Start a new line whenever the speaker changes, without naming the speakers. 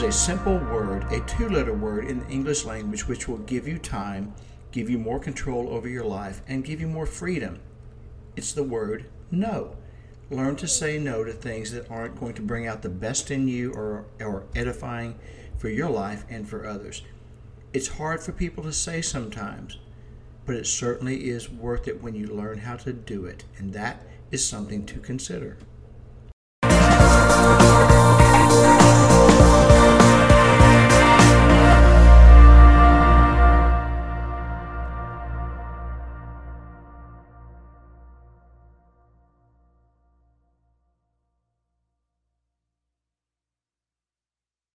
a simple word, a two letter word in the English language, which will give you time, give you more control over your life, and give you more freedom. It's the word no. Learn to say no to things that aren't going to bring out the best in you or, or edifying for your life and for others. It's hard for people to say sometimes, but it certainly is worth it when you learn how to do it, and that is something to consider.